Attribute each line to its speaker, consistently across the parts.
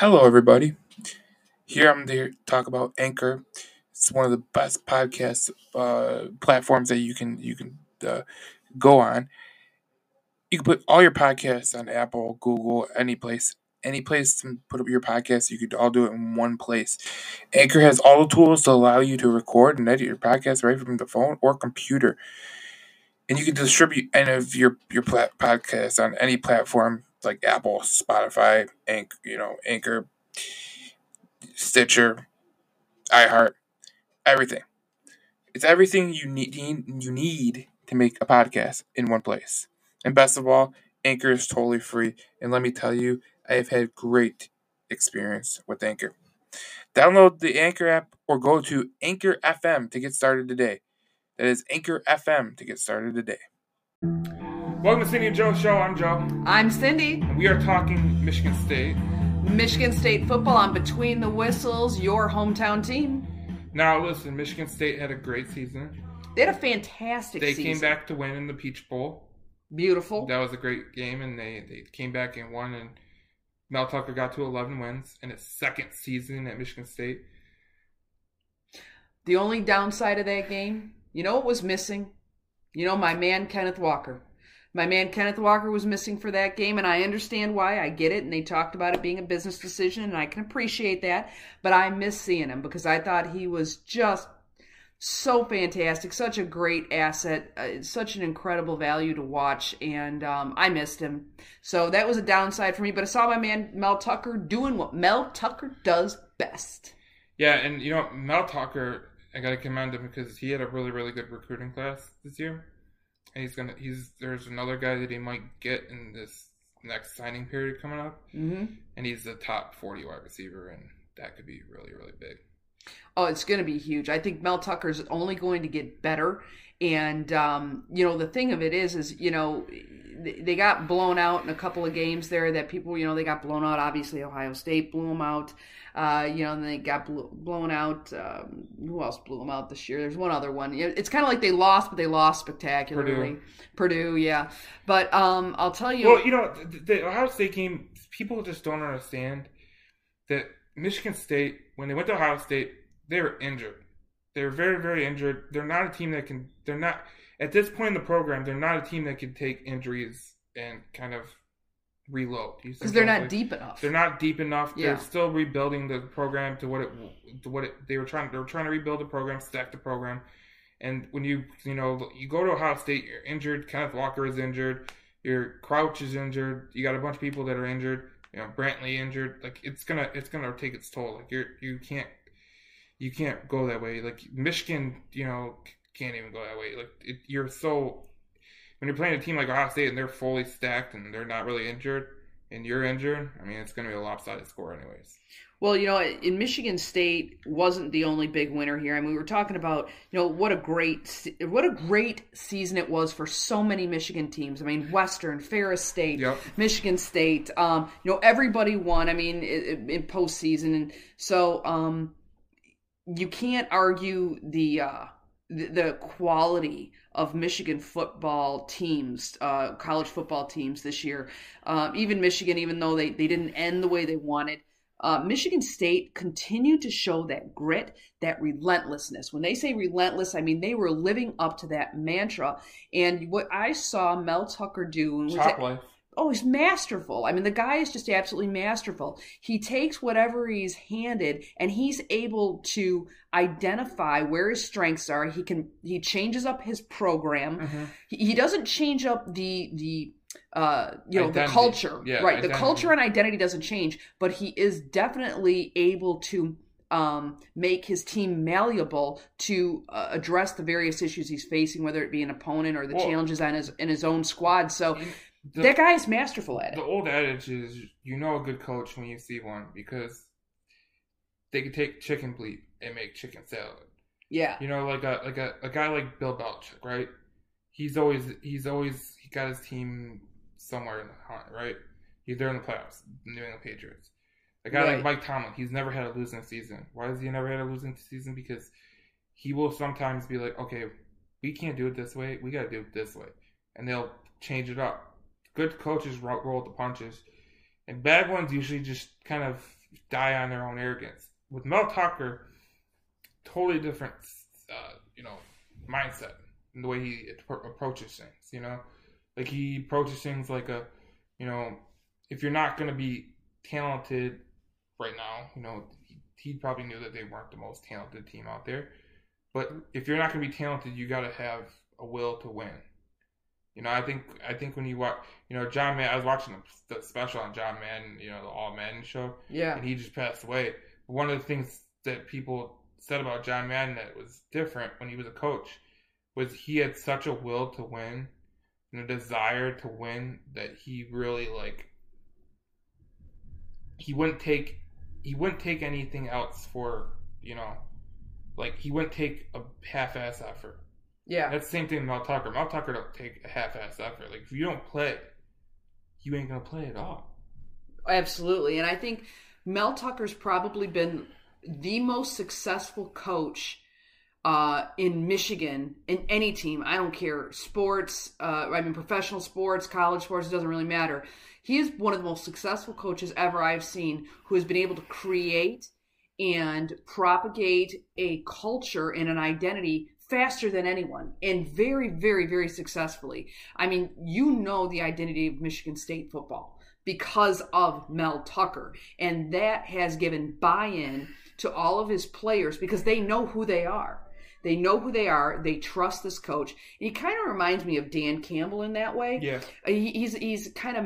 Speaker 1: Hello, everybody. Here I'm to talk about Anchor. It's one of the best podcast uh, platforms that you can you can uh, go on. You can put all your podcasts on Apple, Google, any place, any place to put up your podcast. You could all do it in one place. Anchor has all the tools to allow you to record and edit your podcast right from the phone or computer, and you can distribute any of your your plat- podcasts on any platform like Apple, Spotify, Anch- you know, Anchor, Stitcher, iHeart, everything. It's everything you need you need to make a podcast in one place. And best of all, Anchor is totally free. And let me tell you, I have had great experience with Anchor. Download the Anchor app or go to Anchor FM to get started today. That is Anchor FM to get started today. Welcome to Cindy and Joe Show. I'm Joe.
Speaker 2: I'm Cindy.
Speaker 1: And we are talking Michigan State.
Speaker 2: Michigan State football on Between the Whistles, your hometown team.
Speaker 1: Now, listen, Michigan State had a great season.
Speaker 2: They had a fantastic
Speaker 1: They
Speaker 2: season.
Speaker 1: came back to win in the Peach Bowl.
Speaker 2: Beautiful.
Speaker 1: That was a great game, and they, they came back and won. And Mel Tucker got to 11 wins in his second season at Michigan State.
Speaker 2: The only downside of that game, you know what was missing? You know, my man Kenneth Walker. My man Kenneth Walker was missing for that game, and I understand why. I get it, and they talked about it being a business decision, and I can appreciate that. But I miss seeing him because I thought he was just so fantastic, such a great asset, uh, such an incredible value to watch, and um, I missed him. So that was a downside for me. But I saw my man Mel Tucker doing what Mel Tucker does best.
Speaker 1: Yeah, and you know, Mel Tucker, I got to commend him because he had a really, really good recruiting class this year. And he's gonna, he's, there's another guy that he might get in this next signing period coming up.
Speaker 2: Mm-hmm.
Speaker 1: And he's the top 40 wide receiver, and that could be really, really big.
Speaker 2: Oh, it's going to be huge. I think Mel Tucker's only going to get better. And, um, you know, the thing of it is, is, you know, they got blown out in a couple of games there that people, you know, they got blown out. Obviously, Ohio State blew them out. Uh, you know, and they got blew, blown out. Um, who else blew them out this year? There's one other one. It's kind of like they lost, but they lost spectacularly.
Speaker 1: Purdue.
Speaker 2: Purdue, yeah. But um, I'll tell you.
Speaker 1: Well, you know, the, the Ohio State game, people just don't understand that Michigan State, when they went to Ohio State, they were injured. They were very, very injured. They're not a team that can. They're not at this point in the program. They're not a team that can take injuries and kind of reload.
Speaker 2: Because they're not deep enough.
Speaker 1: They're not deep enough.
Speaker 2: Yeah.
Speaker 1: They're still rebuilding the program to what it to what it they were trying. They were trying to rebuild the program, stack the program. And when you you know you go to Ohio State, you're injured. Kenneth Walker is injured. Your Crouch is injured. You got a bunch of people that are injured. You know Brantley injured. Like it's gonna it's gonna take its toll. Like you're you can't you can't go that way. Like Michigan, you know, can't even go that way. Like it, you're so when you're playing a team like Ohio State and they're fully stacked and they're not really injured, and you're injured. I mean, it's going to be a lopsided score, anyways.
Speaker 2: Well, you know, in Michigan State wasn't the only big winner here. I mean, we were talking about, you know, what a great, what a great season it was for so many Michigan teams. I mean, Western, Ferris State,
Speaker 1: Yep.
Speaker 2: Michigan State. Um, you know, everybody won. I mean, in, in postseason, and so um, you can't argue the uh, the, quality of Michigan football teams, uh, college football teams this year. Uh, even Michigan, even though they, they didn't end the way they wanted, uh, Michigan State continued to show that grit, that relentlessness. When they say relentless, I mean they were living up to that mantra. And what I saw Mel Tucker do
Speaker 1: Chop life.
Speaker 2: Oh, he's masterful. I mean, the guy is just absolutely masterful. He takes whatever he's handed and he's able to identify where his strengths are. He can he changes up his program.
Speaker 1: Mm-hmm.
Speaker 2: He, he doesn't change up the the uh you know
Speaker 1: Identity.
Speaker 2: the culture
Speaker 1: Yeah,
Speaker 2: right the culture and identity doesn't change but he is definitely able to um, make his team malleable to uh, address the various issues he's facing, whether it be an opponent or the
Speaker 1: Well-
Speaker 2: challenges on his in his own squad. So
Speaker 1: The,
Speaker 2: that guy is masterful at it.
Speaker 1: the old adage is you know a good coach when you see one because they can take chicken bleep and make chicken salad.
Speaker 2: Yeah,
Speaker 1: You know, like a like a, a guy like Bill Belichick, right? He's always he's always he got his team somewhere in the hunt, right? He's there in the playoffs, the New England Patriots. A guy
Speaker 2: Right.
Speaker 1: like Mike Tomlin, he's never had a losing season. Why has he never had a losing season? Because he will sometimes be like, okay, we can't do it this way. We got to do it this way, and they'll change it up. Good coaches ro- roll with the punches, and bad ones usually just kind of die on their own arrogance. With Mel Tucker, totally different, uh, you know, mindset and the way he approaches things. You know, like he approaches things like a, you know, if you're not going to be talented right now, you know, he, he probably knew that they weren't the most talented team out there. But if you're not going to be talented, you got to have a will to win. You know, I think I think when you watch, you know, John Madden, I was watching the, special on John Madden, you know, the All Madden show.
Speaker 2: Yeah.
Speaker 1: And he just passed away. But one of the things that people said about John Madden that was different when he was a coach was he had such a will to win and a desire to win that he really like he wouldn't take he wouldn't take anything else for you know like he wouldn't take a half-ass effort
Speaker 2: yeah.
Speaker 1: That's the same thing with Mel Tucker. Mel Tucker don't take a half-ass effort. Like if you don't play, you ain't gonna play at all.
Speaker 2: Absolutely, and I think Mel Tucker's probably been the most successful coach uh, in Michigan in any team. I don't care sports. Uh, I mean, professional sports, college sports. It doesn't really matter. He is one of the most successful coaches ever I've seen, who has been able to create and propagate a culture and an identity faster than anyone and very, very, very successfully. I mean, you know the identity of Michigan State football because of Mel Tucker. And that has given buy in to all of his players because they know who they are. They know who they are. They trust this coach. He kind of reminds me of Dan Campbell in that way.
Speaker 1: Yeah,
Speaker 2: he's he's kind of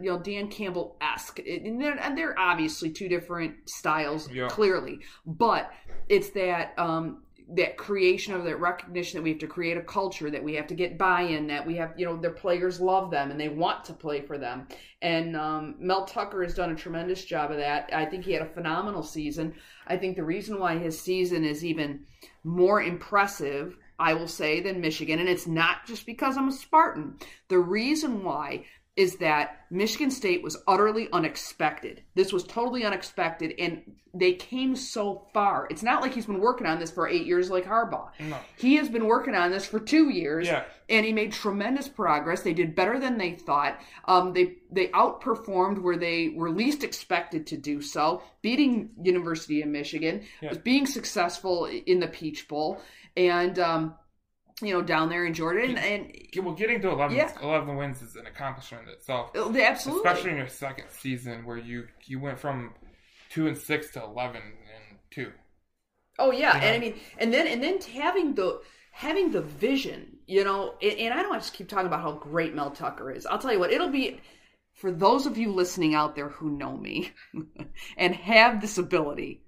Speaker 2: you know Dan Campbell esque, and they're, and they're obviously two different styles yeah. clearly, but it's that um, that creation of that recognition that we have to create a culture that we have to get buy-in that we have you know their players love them and they want to play for them. And um, mel tucker has done a tremendous job of that. I think he had a phenomenal season. I think the reason why his season is even more impressive i will say than michigan and it's not just because i'm a spartan. The reason why is that Michigan State was utterly unexpected. This was totally unexpected, and they came so far. It's not like he's been working on this for eight years like Harbaugh.
Speaker 1: No.
Speaker 2: He has been working on this for two years,
Speaker 1: yeah.
Speaker 2: and he made tremendous progress. They did better than they thought. Um, they they outperformed where they were least expected to do so, beating University of Michigan,
Speaker 1: yeah.
Speaker 2: being successful in the Peach Bowl, and um, you know, down there in Jordan. And,
Speaker 1: well, getting to 11, yeah. 11 wins is an accomplishment in itself.
Speaker 2: Oh, absolutely.
Speaker 1: Especially in your second season where you, you went from 2 and 6 to 11 and 2.
Speaker 2: Oh, yeah. You know? And I mean, and then, and then having the, having the vision, you know, and, and I don't want to keep talking about how great Mel Tucker is. I'll tell you what, it'll be, for those of you listening out there who know me and have this ability,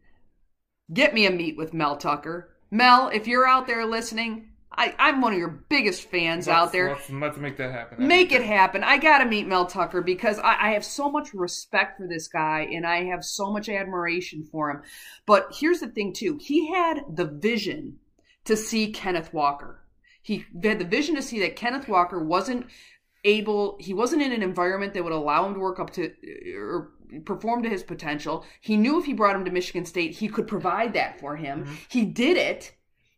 Speaker 2: get me a meet with Mel Tucker. Mel, if you're out there listening, I, I'm one of your biggest fans
Speaker 1: let's,
Speaker 2: out there.
Speaker 1: Let's, let's make that happen.
Speaker 2: Make it happen. I got to meet Mel Tucker because I, I, have so much respect for this guy and I have so much admiration for him. But here's the thing, too. He had the vision to see Kenneth Walker. He had the vision to see that Kenneth Walker wasn't able, he wasn't in an environment that would allow him to work up to or perform to his potential. He knew if he brought him to Michigan State, he could provide that for him. Mm-hmm. He did it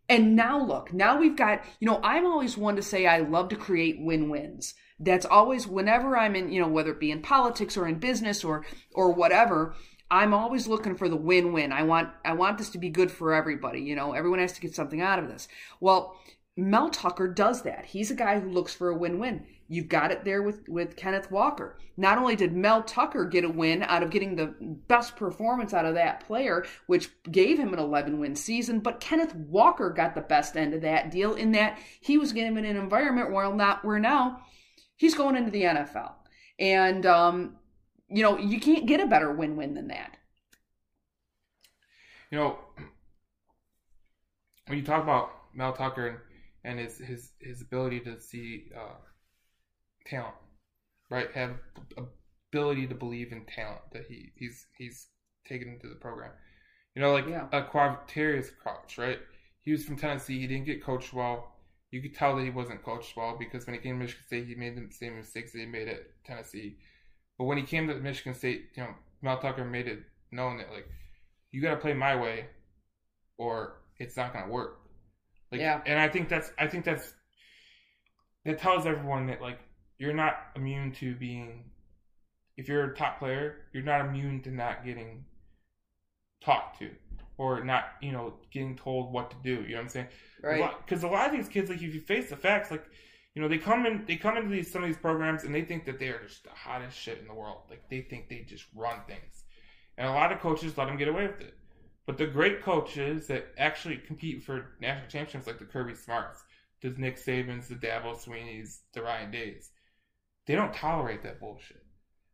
Speaker 2: and now look, now we've got, you know, I'm always one to say I love to create win-wins. That's always whenever I'm in, you know, whether it be in politics or in business or or whatever, I'm always looking for the win-win. I want I want this to be good for everybody, you know, everyone has to get something out of this. Well, Mel Tucker does that. He's a guy who looks for a win-win. You've got it there with, with Kenneth Walker. Not only did Mel Tucker get a win out of getting the best performance out of that player, which gave him an 11 win season, but Kenneth Walker got the best end of that deal in that he was getting in an environment where not where now he's going into the NFL. And um, you know, you can't get a better win-win than that.
Speaker 1: You know, when you talk about Mel Tucker and, his his his ability to see uh, talent, right? Have ability to believe in talent that he he's he's taken into the program. You know, like yeah. a Quavaris Crouch, right? He was from Tennessee. He didn't get coached well. You could tell that he wasn't coached well because when he came to Michigan State, he made the same mistakes that he made at Tennessee. But when he came to Michigan State, you know, Mel Tucker made it known that like you got to play my way, or it's not going to work. Like,
Speaker 2: yeah.
Speaker 1: And I think that's I think that's that tells everyone that like you're not immune to being if you're a top player, you're not immune to not getting talked to or not, you know, getting told what to do. You know what I'm saying?
Speaker 2: Right.
Speaker 1: Because a lot of these kids, like if you face the facts, like you know, they come in, they come into these some of these programs and they think that they are just the hottest shit in the world. Like they think they just run things, and a lot of coaches let them get away with it. But the great coaches that actually compete for national championships, like the Kirby Smarts, the Nick Sabans, the Dabo Sweeneys, the Ryan Days, they don't tolerate that bullshit.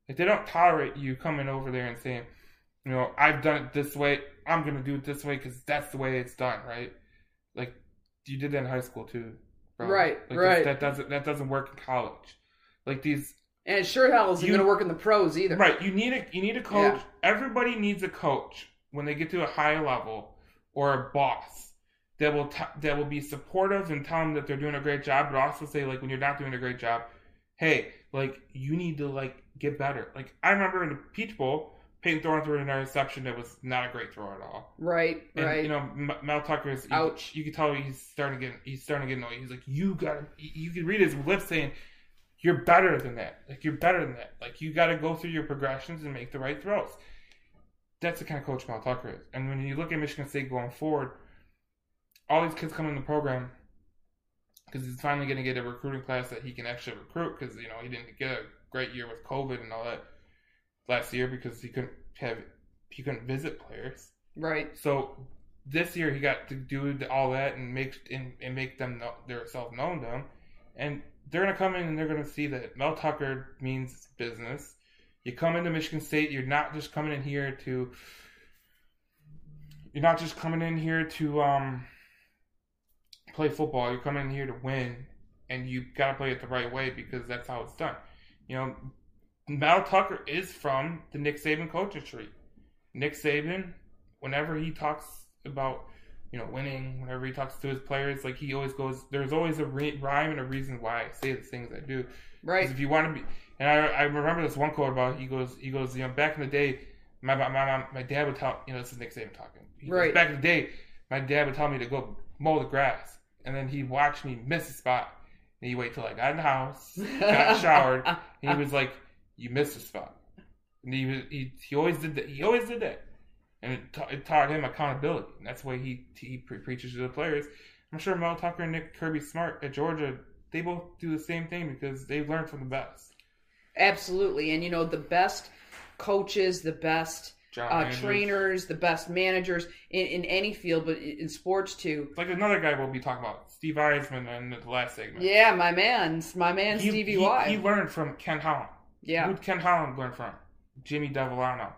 Speaker 1: Like they don't tolerate you coming over there and saying, you know, I've done it this way. I'm gonna do it this way because that's the way it's done, right? Like you did that in high school too, bro.
Speaker 2: Right,
Speaker 1: Like,
Speaker 2: right.
Speaker 1: That doesn't that doesn't work in college. Like these,
Speaker 2: And it sure hell isn't
Speaker 1: You-
Speaker 2: to work in the pros either.
Speaker 1: right? You need a you need a coach.
Speaker 2: Yeah.
Speaker 1: Everybody needs a coach when they get to a high level or a boss that will t- that will be supportive and tell them that they're doing a great job, but also say like when you're not doing a great job, hey, like you need to like get better. Like I remember in the Peach Bowl, Payton Thorne threw an interception that was not a great throw at all.
Speaker 2: Right,
Speaker 1: And
Speaker 2: right.
Speaker 1: you know, M- Mel Tucker's. You,
Speaker 2: Ouch.
Speaker 1: You could tell he's starting to get. He's starting to get annoyed. He's like, you got. to You could read his lips saying, "You're better than that. Like you're better than that. Like you got to go through your progressions and make the right throws." That's the kind of coach Mel Tucker is. And when you look at Michigan State going forward, all these kids come in the program because he's finally going to get a recruiting class that he can actually recruit. Because you know he didn't get a great year with COVID and all that last year because he couldn't have he couldn't visit players.
Speaker 2: right.
Speaker 1: So this year he got to do all that and make and, and make them know, their self known to him, and they're gonna come in and they're gonna see that Mel Tucker means business. You come into Michigan State, you're not just coming in here to. You're not just coming in here to um, play football. You're coming in here to win, and you gotta play it the right way because that's how it's done. You know, Mel Tucker is from the Nick Saban coaching tree. Nick Saban, whenever he talks about you know winning, whenever he talks to his players, like he always goes, there's always a re- rhyme and a reason why I say the things I do.
Speaker 2: Right.
Speaker 1: If you want to be, and I, I remember this one quote about he goes he goes you know back in the day, my my my, my dad would tell you know this is Nick Saban talking. He goes,
Speaker 2: Right.
Speaker 1: Back in the day, my dad would tell me to go mow the grass, and then he'd watch me miss a spot, and he'd wait till I got in the house, got showered, and he was like, "You missed a spot." And he was, he he always did that. He always did that, and it, ta- it taught him accountability. And that's why he he pre- preaches to the players. I'm sure Mel Tucker and Nick Kirby Smart at Georgia, they both do the same thing because they've learned from the best.
Speaker 2: Absolutely. And you know, the best coaches, the best uh, trainers, the best managers in, in any field, but in sports too.
Speaker 1: Like another guy we'll be talking about, Steve Yzerman, in the last segment.
Speaker 2: Yeah, my man, my man
Speaker 1: he,
Speaker 2: Stevie
Speaker 1: he,
Speaker 2: Y.
Speaker 1: he learned from Ken Holland.
Speaker 2: yeah,
Speaker 1: Who'd Ken Holland learn from? Jimmy Devellano.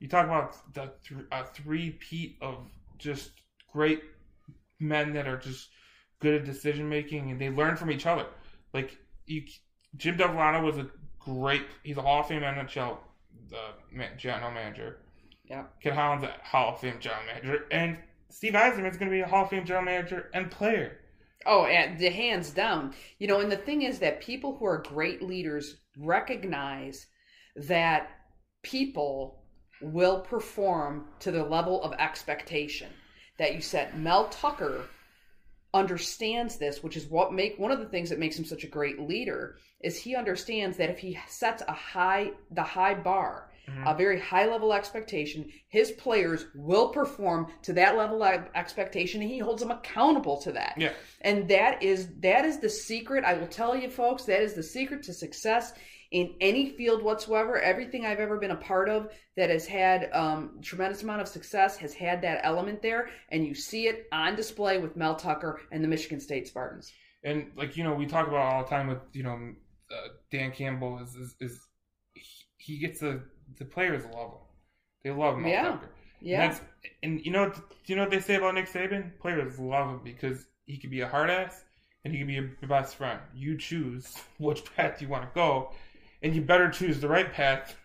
Speaker 1: You talk about the th- a three-peat of just great men that are just good at decision making, and they learn from each other. Like you, Jim Devellano was a great. He's a Hall of Fame NHL uh, man, general manager.
Speaker 2: Yeah.
Speaker 1: Ken Holland's a Hall of Fame general manager, and Steve Yzerman's going to be a Hall of Fame general manager and player.
Speaker 2: Oh, and the hands down. You know, and the thing is that people who are great leaders recognize that people will perform to the level of expectation that you set. Mel Tucker understands this, which is what make one of the things that makes him such a great leader is he understands that if he sets a high the high bar,
Speaker 1: Mhm.
Speaker 2: a very high level expectation, his players will perform to that level of expectation and he holds them accountable to that.
Speaker 1: Yeah.
Speaker 2: And that is that is the secret. I will tell you folks, that is the secret to success in any field whatsoever. Everything I've ever been a part of that has had um, tremendous amount of success has had that element there, and you see it on display with Mel Tucker and the Michigan State Spartans.
Speaker 1: and like you know we talk about all the time with you know uh, Dan Campbell is is, is he, he gets the the players love him. They love him.
Speaker 2: Yeah.
Speaker 1: And,
Speaker 2: Yeah,
Speaker 1: that's, and you know you know what they say about Nick Saban? Players love him because he could be a hard ass and he can be your best friend. You choose which path you want to go, and you better choose the right path,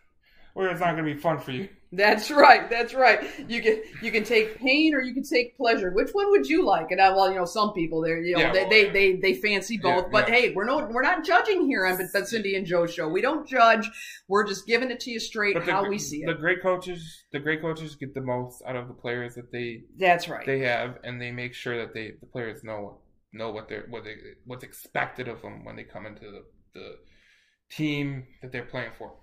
Speaker 1: or it's not going to be fun for you.
Speaker 2: that's right. That's right. You can you can take pain or you can take pleasure. Which one would you like? And I, well, you know, some people they you know
Speaker 1: Yeah,
Speaker 2: they,
Speaker 1: well,
Speaker 2: they,
Speaker 1: yeah.
Speaker 2: they they fancy
Speaker 1: Yeah,
Speaker 2: both. but
Speaker 1: yeah.
Speaker 2: hey, we're no we're not judging here on the Cindy and Joe show. We don't judge. We're just giving it to you straight
Speaker 1: the,
Speaker 2: how we see it.
Speaker 1: the great coaches, the great coaches get the most out of the players that they
Speaker 2: That's right.
Speaker 1: they have, and they make sure that they the players know know what they're what they what's expected of them when they come into the, the team that they're playing for.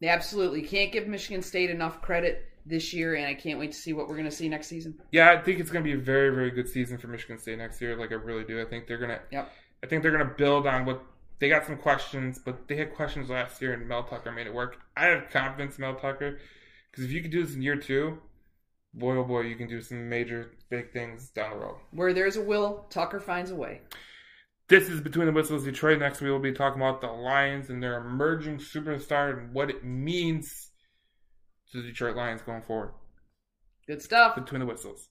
Speaker 2: They absolutely. Can't give Michigan State enough credit this year, and I can't wait to see what we're going to see next season.
Speaker 1: Yeah, I think it's going to be a very, very good season for Michigan State next year. Like I really do. I think they're gonna.
Speaker 2: Yep.
Speaker 1: I think they're gonna build on what they got some questions, but they had questions last year, and Mel Tucker made it work. I have confidence in Mel Tucker because if you can do this in year two, boy oh boy, you can do some major big things down the road.
Speaker 2: Where there's a will, Tucker finds a way.
Speaker 1: This is Between the Whistles Detroit. Next, we will be talking about the Lions and their emerging superstar and what it means to the Detroit Lions going forward.
Speaker 2: Good stuff.
Speaker 1: Between the Whistles.